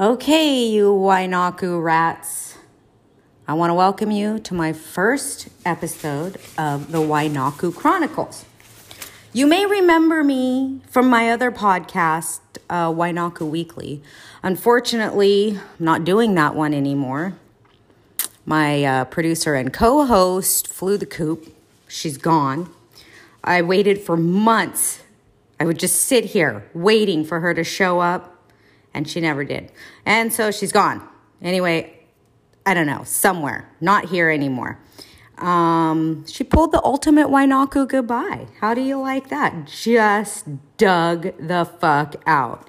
Okay, you Wainaku rats. I want to welcome you to my first episode of the Wainaku Chronicles. You may remember me from my other podcast, uh, Wainaku Weekly. Unfortunately, I'm not doing that one anymore. My uh, producer and co host flew the coop. She's gone. I waited for months. I would just sit here waiting for her to show up and she never did. And so she's gone. Anyway, I don't know, somewhere, not here anymore. Um, she pulled the ultimate Wainaku goodbye. How do you like that? Just dug the fuck out.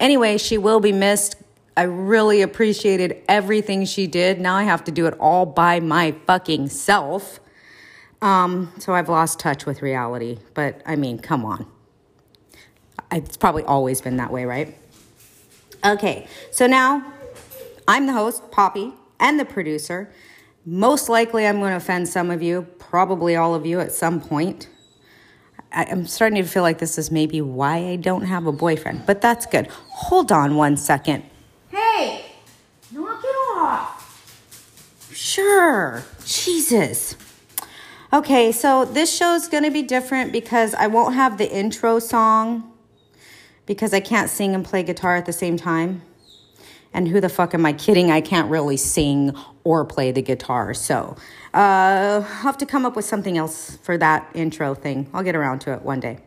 Anyway, she will be missed. I really appreciated everything she did. Now I have to do it all by my fucking self. Um, so I've lost touch with reality. But I mean, come on. It's probably always been that way, right? Okay, so now I'm the host, Poppy, and the producer. Most likely, I'm going to offend some of you, probably all of you at some point. I, am starting to feel like this is maybe why I don't have a boyfriend, but that's good. Hold on one second. Hey, knock it off. Sure, Jesus. Okay, so this show is going to be different because I won't have the intro song because I can't sing and play guitar at the same time. And who the fuck am I kidding? I can't really sing or play the guitar. So uh, I'll have to come up with something else for that intro thing. I'll get around to it one day.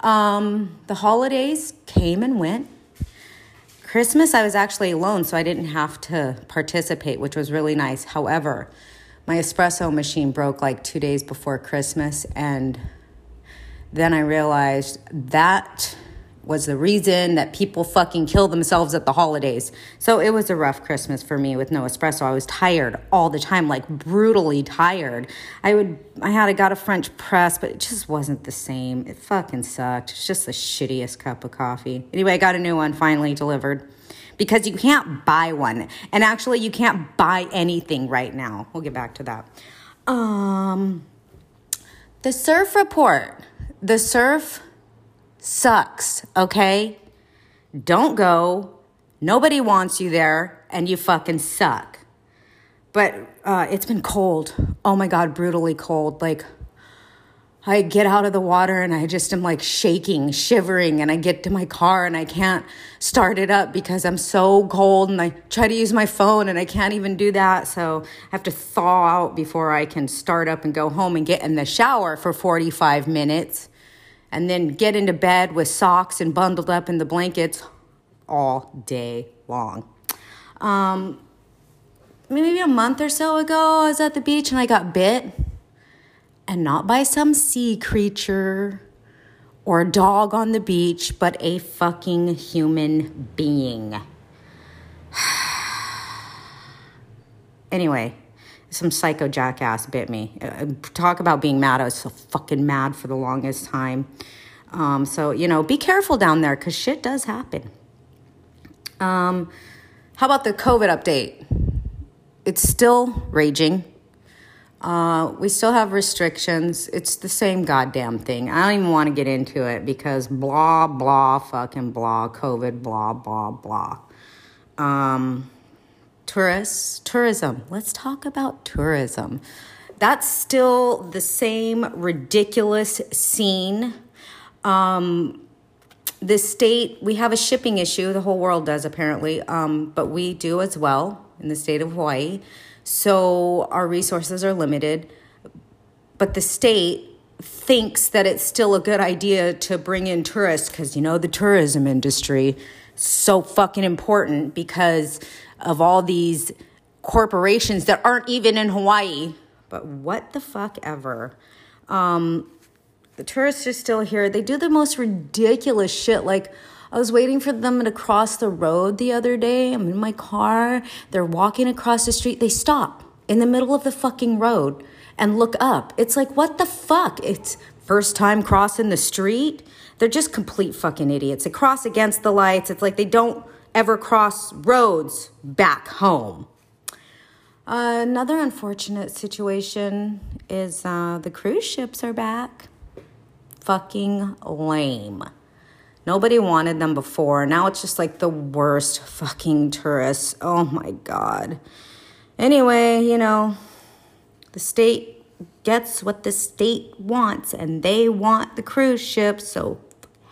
Um, the holidays came and went. Christmas, I was actually alone, so I didn't have to participate, which was really nice. However, my espresso machine broke like two days before Christmas, and then I realized that was the reason that people fucking kill themselves at the holidays. So it was a rough Christmas for me with no espresso. I was tired all the time, like brutally tired. I would I had I got a French press, but it just wasn't the same. It fucking sucked. It's just the shittiest cup of coffee. Anyway, I got a new one finally delivered. Because you can't buy one. And actually you can't buy anything right now. We'll get back to that. Um the surf report. The surf sucks, okay? Don't go. Nobody wants you there, and you fucking suck. But uh, it's been cold. Oh my God, brutally cold. Like, I get out of the water and I just am like shaking, shivering, and I get to my car and I can't start it up because I'm so cold and I try to use my phone and I can't even do that. So I have to thaw out before I can start up and go home and get in the shower for 45 minutes and then get into bed with socks and bundled up in the blankets all day long. Um, maybe a month or so ago, I was at the beach and I got bit. And not by some sea creature or a dog on the beach, but a fucking human being. anyway, some psycho jackass bit me. Uh, talk about being mad. I was so fucking mad for the longest time. Um, so, you know, be careful down there because shit does happen. Um, how about the COVID update? It's still raging. Uh, we still have restrictions. It's the same goddamn thing. I don't even want to get into it because blah, blah, fucking blah, COVID, blah, blah, blah. Um, tourists, tourism. Let's talk about tourism. That's still the same ridiculous scene. Um, the state, we have a shipping issue. The whole world does, apparently, um, but we do as well in the state of Hawaii. So our resources are limited. But the state thinks that it's still a good idea to bring in tourists because, you know, the tourism industry so fucking important because of all these corporations that aren't even in Hawaii. But what the fuck ever. Um, the tourists are still here. They do the most ridiculous shit. Like, I was waiting for them to cross the road the other day. I'm in my car. They're walking across the street. They stop in the middle of the fucking road and look up. It's like, what the fuck? It's first time crossing the street. They're just complete fucking idiots. They cross against the lights. It's like they don't ever cross roads back home. Uh, another unfortunate situation is uh, the cruise ships are back. Fucking lame. Nobody wanted them before. Now it's just like the worst fucking tourists. Oh my God. Anyway, you know, the state gets what the state wants and they want the cruise ship. So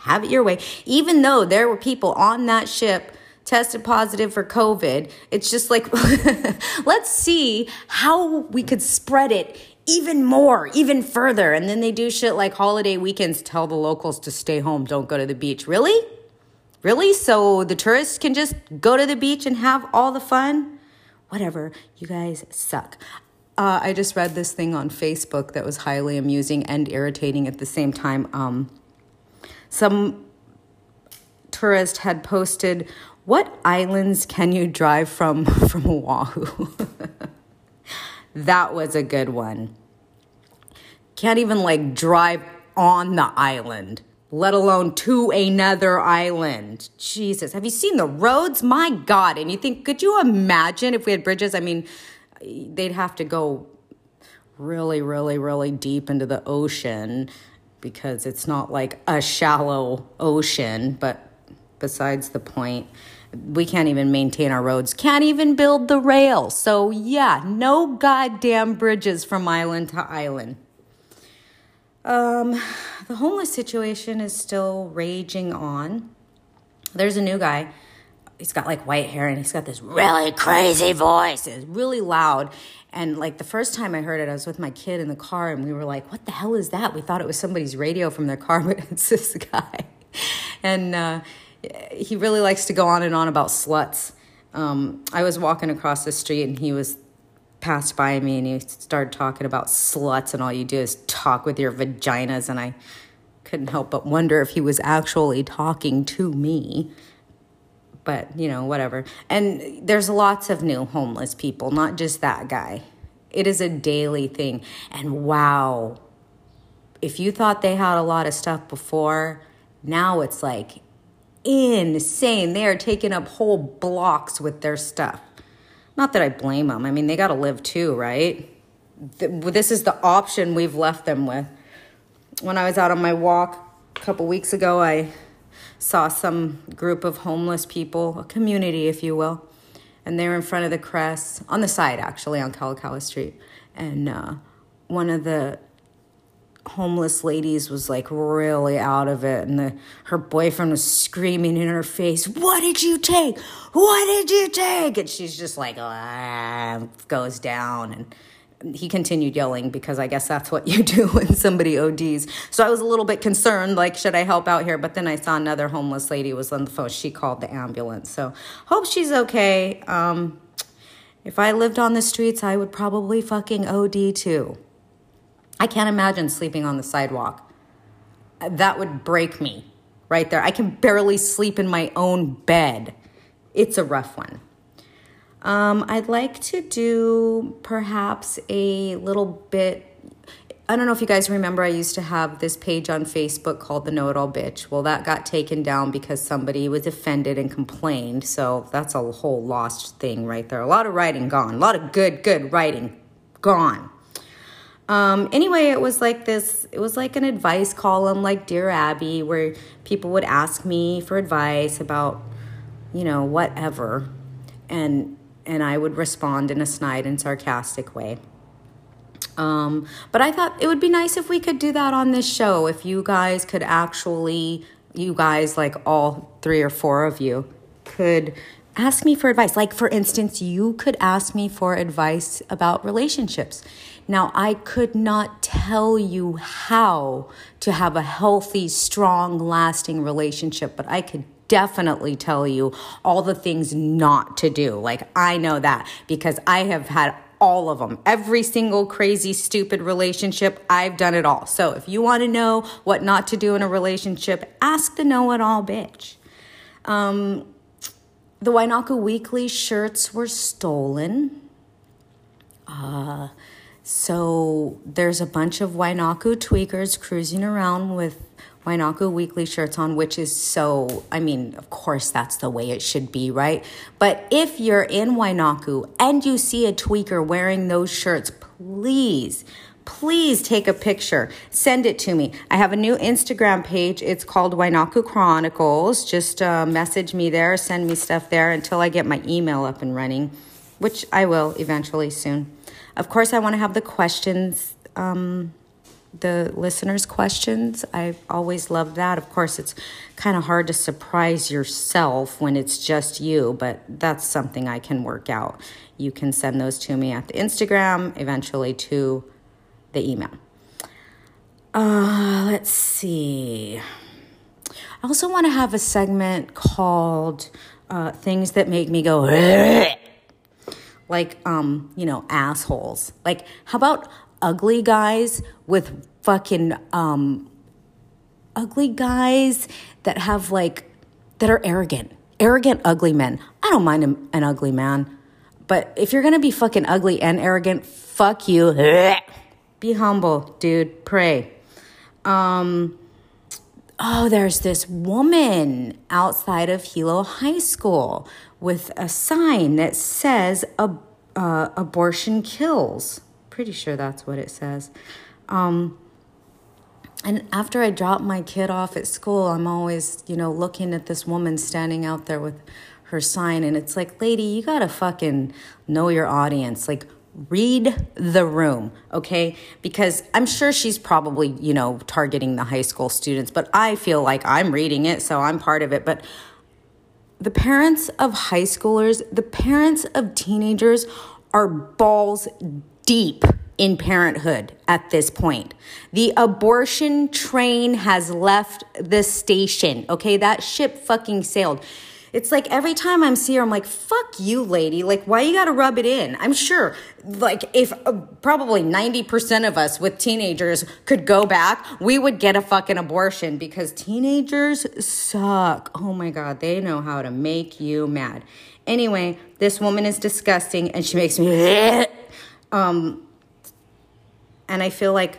have it your way. Even though there were people on that ship tested positive for COVID, it's just like, let's see how we could spread it even more, even further. And then they do shit like holiday weekends tell the locals to stay home, don't go to the beach. Really? Really? So the tourists can just go to the beach and have all the fun? Whatever. You guys suck. Uh, I just read this thing on Facebook that was highly amusing and irritating at the same time. Um, some tourist had posted, "What islands can you drive from from Oahu?" that was a good one. Can't even like drive on the island, let alone to another island. Jesus, have you seen the roads? My God! And you think, could you imagine if we had bridges? I mean, they'd have to go really, really, really deep into the ocean because it's not like a shallow ocean, but besides the point, we can't even maintain our roads, can't even build the rail. So, yeah, no goddamn bridges from island to island. Um, the homeless situation is still raging on. There's a new guy. He's got like white hair and he's got this really crazy voice. It's really loud. And like the first time I heard it, I was with my kid in the car and we were like, what the hell is that? We thought it was somebody's radio from their car, but it's this guy. And uh, he really likes to go on and on about sluts. Um, I was walking across the street and he was passed by me and he started talking about sluts and all you do is talk with your vaginas and I couldn't help but wonder if he was actually talking to me but you know, whatever. And there's lots of new homeless people, not just that guy. It is a daily thing. And wow, if you thought they had a lot of stuff before, now it's like insane. They are taking up whole blocks with their stuff. Not that I blame them. I mean, they got to live too, right? This is the option we've left them with. When I was out on my walk a couple weeks ago, I saw some group of homeless people, a community, if you will, and they were in front of the crest, on the side actually, on Kalakaua Street. And uh, one of the homeless ladies was like really out of it and the, her boyfriend was screaming in her face what did you take what did you take and she's just like ah, goes down and he continued yelling because I guess that's what you do when somebody ODs. So I was a little bit concerned, like, should I help out here? But then I saw another homeless lady was on the phone. She called the ambulance. So hope she's okay. Um, if I lived on the streets, I would probably fucking OD too. I can't imagine sleeping on the sidewalk. That would break me right there. I can barely sleep in my own bed. It's a rough one. Um, I'd like to do perhaps a little bit. I don't know if you guys remember, I used to have this page on Facebook called The Know It All Bitch. Well, that got taken down because somebody was offended and complained. So that's a whole lost thing right there. A lot of writing gone, a lot of good, good writing gone. Um, anyway, it was like this, it was like an advice column, like Dear Abby, where people would ask me for advice about, you know, whatever. And and I would respond in a snide and sarcastic way. Um, but I thought it would be nice if we could do that on this show. If you guys could actually, you guys, like all three or four of you, could ask me for advice. Like, for instance, you could ask me for advice about relationships. Now, I could not tell you how to have a healthy, strong, lasting relationship, but I could definitely tell you all the things not to do. Like, I know that because I have had all of them. Every single crazy, stupid relationship, I've done it all. So if you want to know what not to do in a relationship, ask the know it all bitch. Um, the Wainaku Weekly shirts were stolen. Uh, so there's a bunch of Wainaku tweakers cruising around with Wainaku weekly shirts on, which is so, I mean, of course, that's the way it should be, right? But if you're in Wainaku and you see a tweaker wearing those shirts, please, please take a picture. Send it to me. I have a new Instagram page. It's called Wainaku Chronicles. Just uh, message me there, send me stuff there until I get my email up and running, which I will eventually soon. Of course, I want to have the questions. Um, the listeners' questions. I always love that. Of course, it's kind of hard to surprise yourself when it's just you, but that's something I can work out. You can send those to me at the Instagram, eventually to the email. Uh, let's see. I also want to have a segment called uh, Things That Make Me Go, like, um, you know, assholes. Like, how about ugly guys with fucking um, ugly guys that have like that are arrogant, arrogant ugly men. I don't mind an, ugly man, but if you're gonna be fucking ugly and arrogant, fuck you. Be humble, dude. Pray. Um, oh, there's this woman outside of Hilo High School with a sign that says uh, abortion kills pretty sure that's what it says. Um, and after I drop my kid off at school, I'm always, you know, looking at this woman standing out there with her sign. And it's like, lady, you got to fucking know your audience. Like, read the room, okay? Because I'm sure she's probably, you know, targeting the high school students, but I feel like I'm reading it, so I'm part of it. But the parents of high schoolers, the parents of teenagers are balls deep in parenthood at this point. The abortion train has left the station. Okay, that ship fucking sailed. It's like every time I'm see her, I'm like, fuck you, lady. Like, why you gotta rub it in? I'm sure, like, if uh, probably 90% of us with teenagers could go back, we would get a fucking abortion because teenagers suck. Oh my God, they know how to make you mad. Anyway, this woman is disgusting and she makes me Um, and I feel like,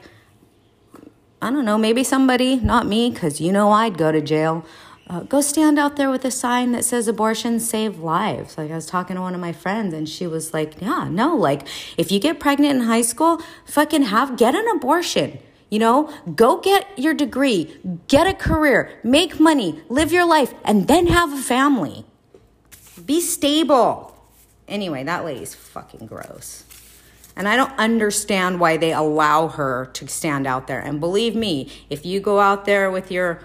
I don't know, maybe somebody, not me, because you know I'd go to jail. Uh, go stand out there with a sign that says abortion save lives. Like I was talking to one of my friends and she was like, yeah, no, like if you get pregnant in high school, fucking have, get an abortion. You know, go get your degree, get a career, make money, live your life, and then have a family. Be stable. Anyway, that lady's fucking gross. And I don't understand why they allow her to stand out there. And believe me, if you go out there with your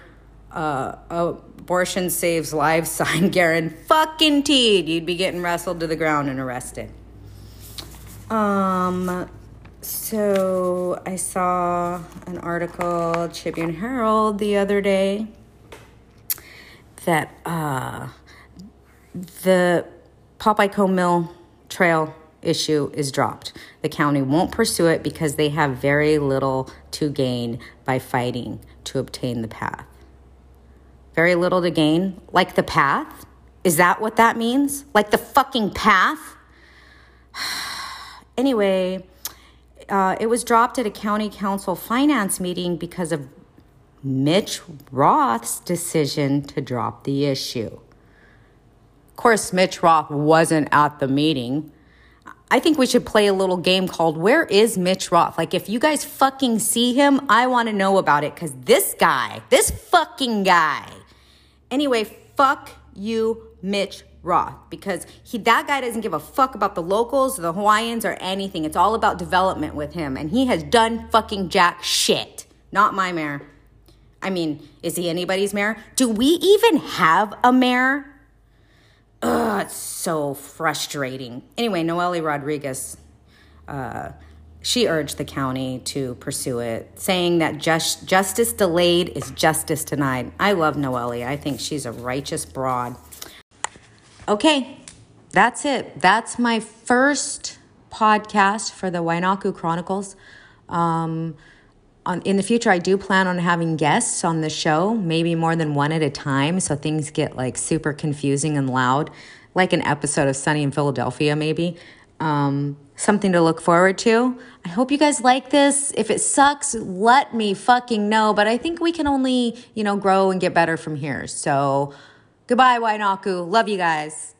uh, abortion saves lives sign, Garen fucking teed, you'd be getting wrestled to the ground and arrested. Um, so I saw an article, Tribune Herald, the other day that uh, the Papaikou Mill Trail issue is dropped. The county won't pursue it because they have very little to gain by fighting to obtain the path. Very little to gain? Like the path? Is that what that means? Like the fucking path? anyway, uh, it was dropped at a county council finance meeting because of Mitch Roth's decision to drop the issue. Of course, Mitch Roth wasn't at the meeting. I think we should play a little game called Where is Mitch Roth? Like, if you guys fucking see him, I want to know about it because this guy, this fucking guy. Anyway, fuck you, Mitch Roth, because he that guy doesn't give a fuck about the locals, the Hawaiians, or anything. It's all about development with him, and he has done fucking jack shit. Not my mayor. I mean, is he anybody's mayor? Do we even have a mayor? Ugh, it's so frustrating. Anyway, Noelle Rodriguez, uh, she urged the county to pursue it, saying that just, justice delayed is justice denied. I love Noelle. I think she's a righteous broad. Okay, that's it. That's my first podcast for the Wainaku Chronicles. Um, on, in the future, I do plan on having guests on the show, maybe more than one at a time, so things get like super confusing and loud, like an episode of Sunny in Philadelphia, maybe. Um, something to look forward to. I hope you guys like this. If it sucks, let me fucking know. But I think we can only, you know, grow and get better from here. So goodbye, Wainaku. Love you guys.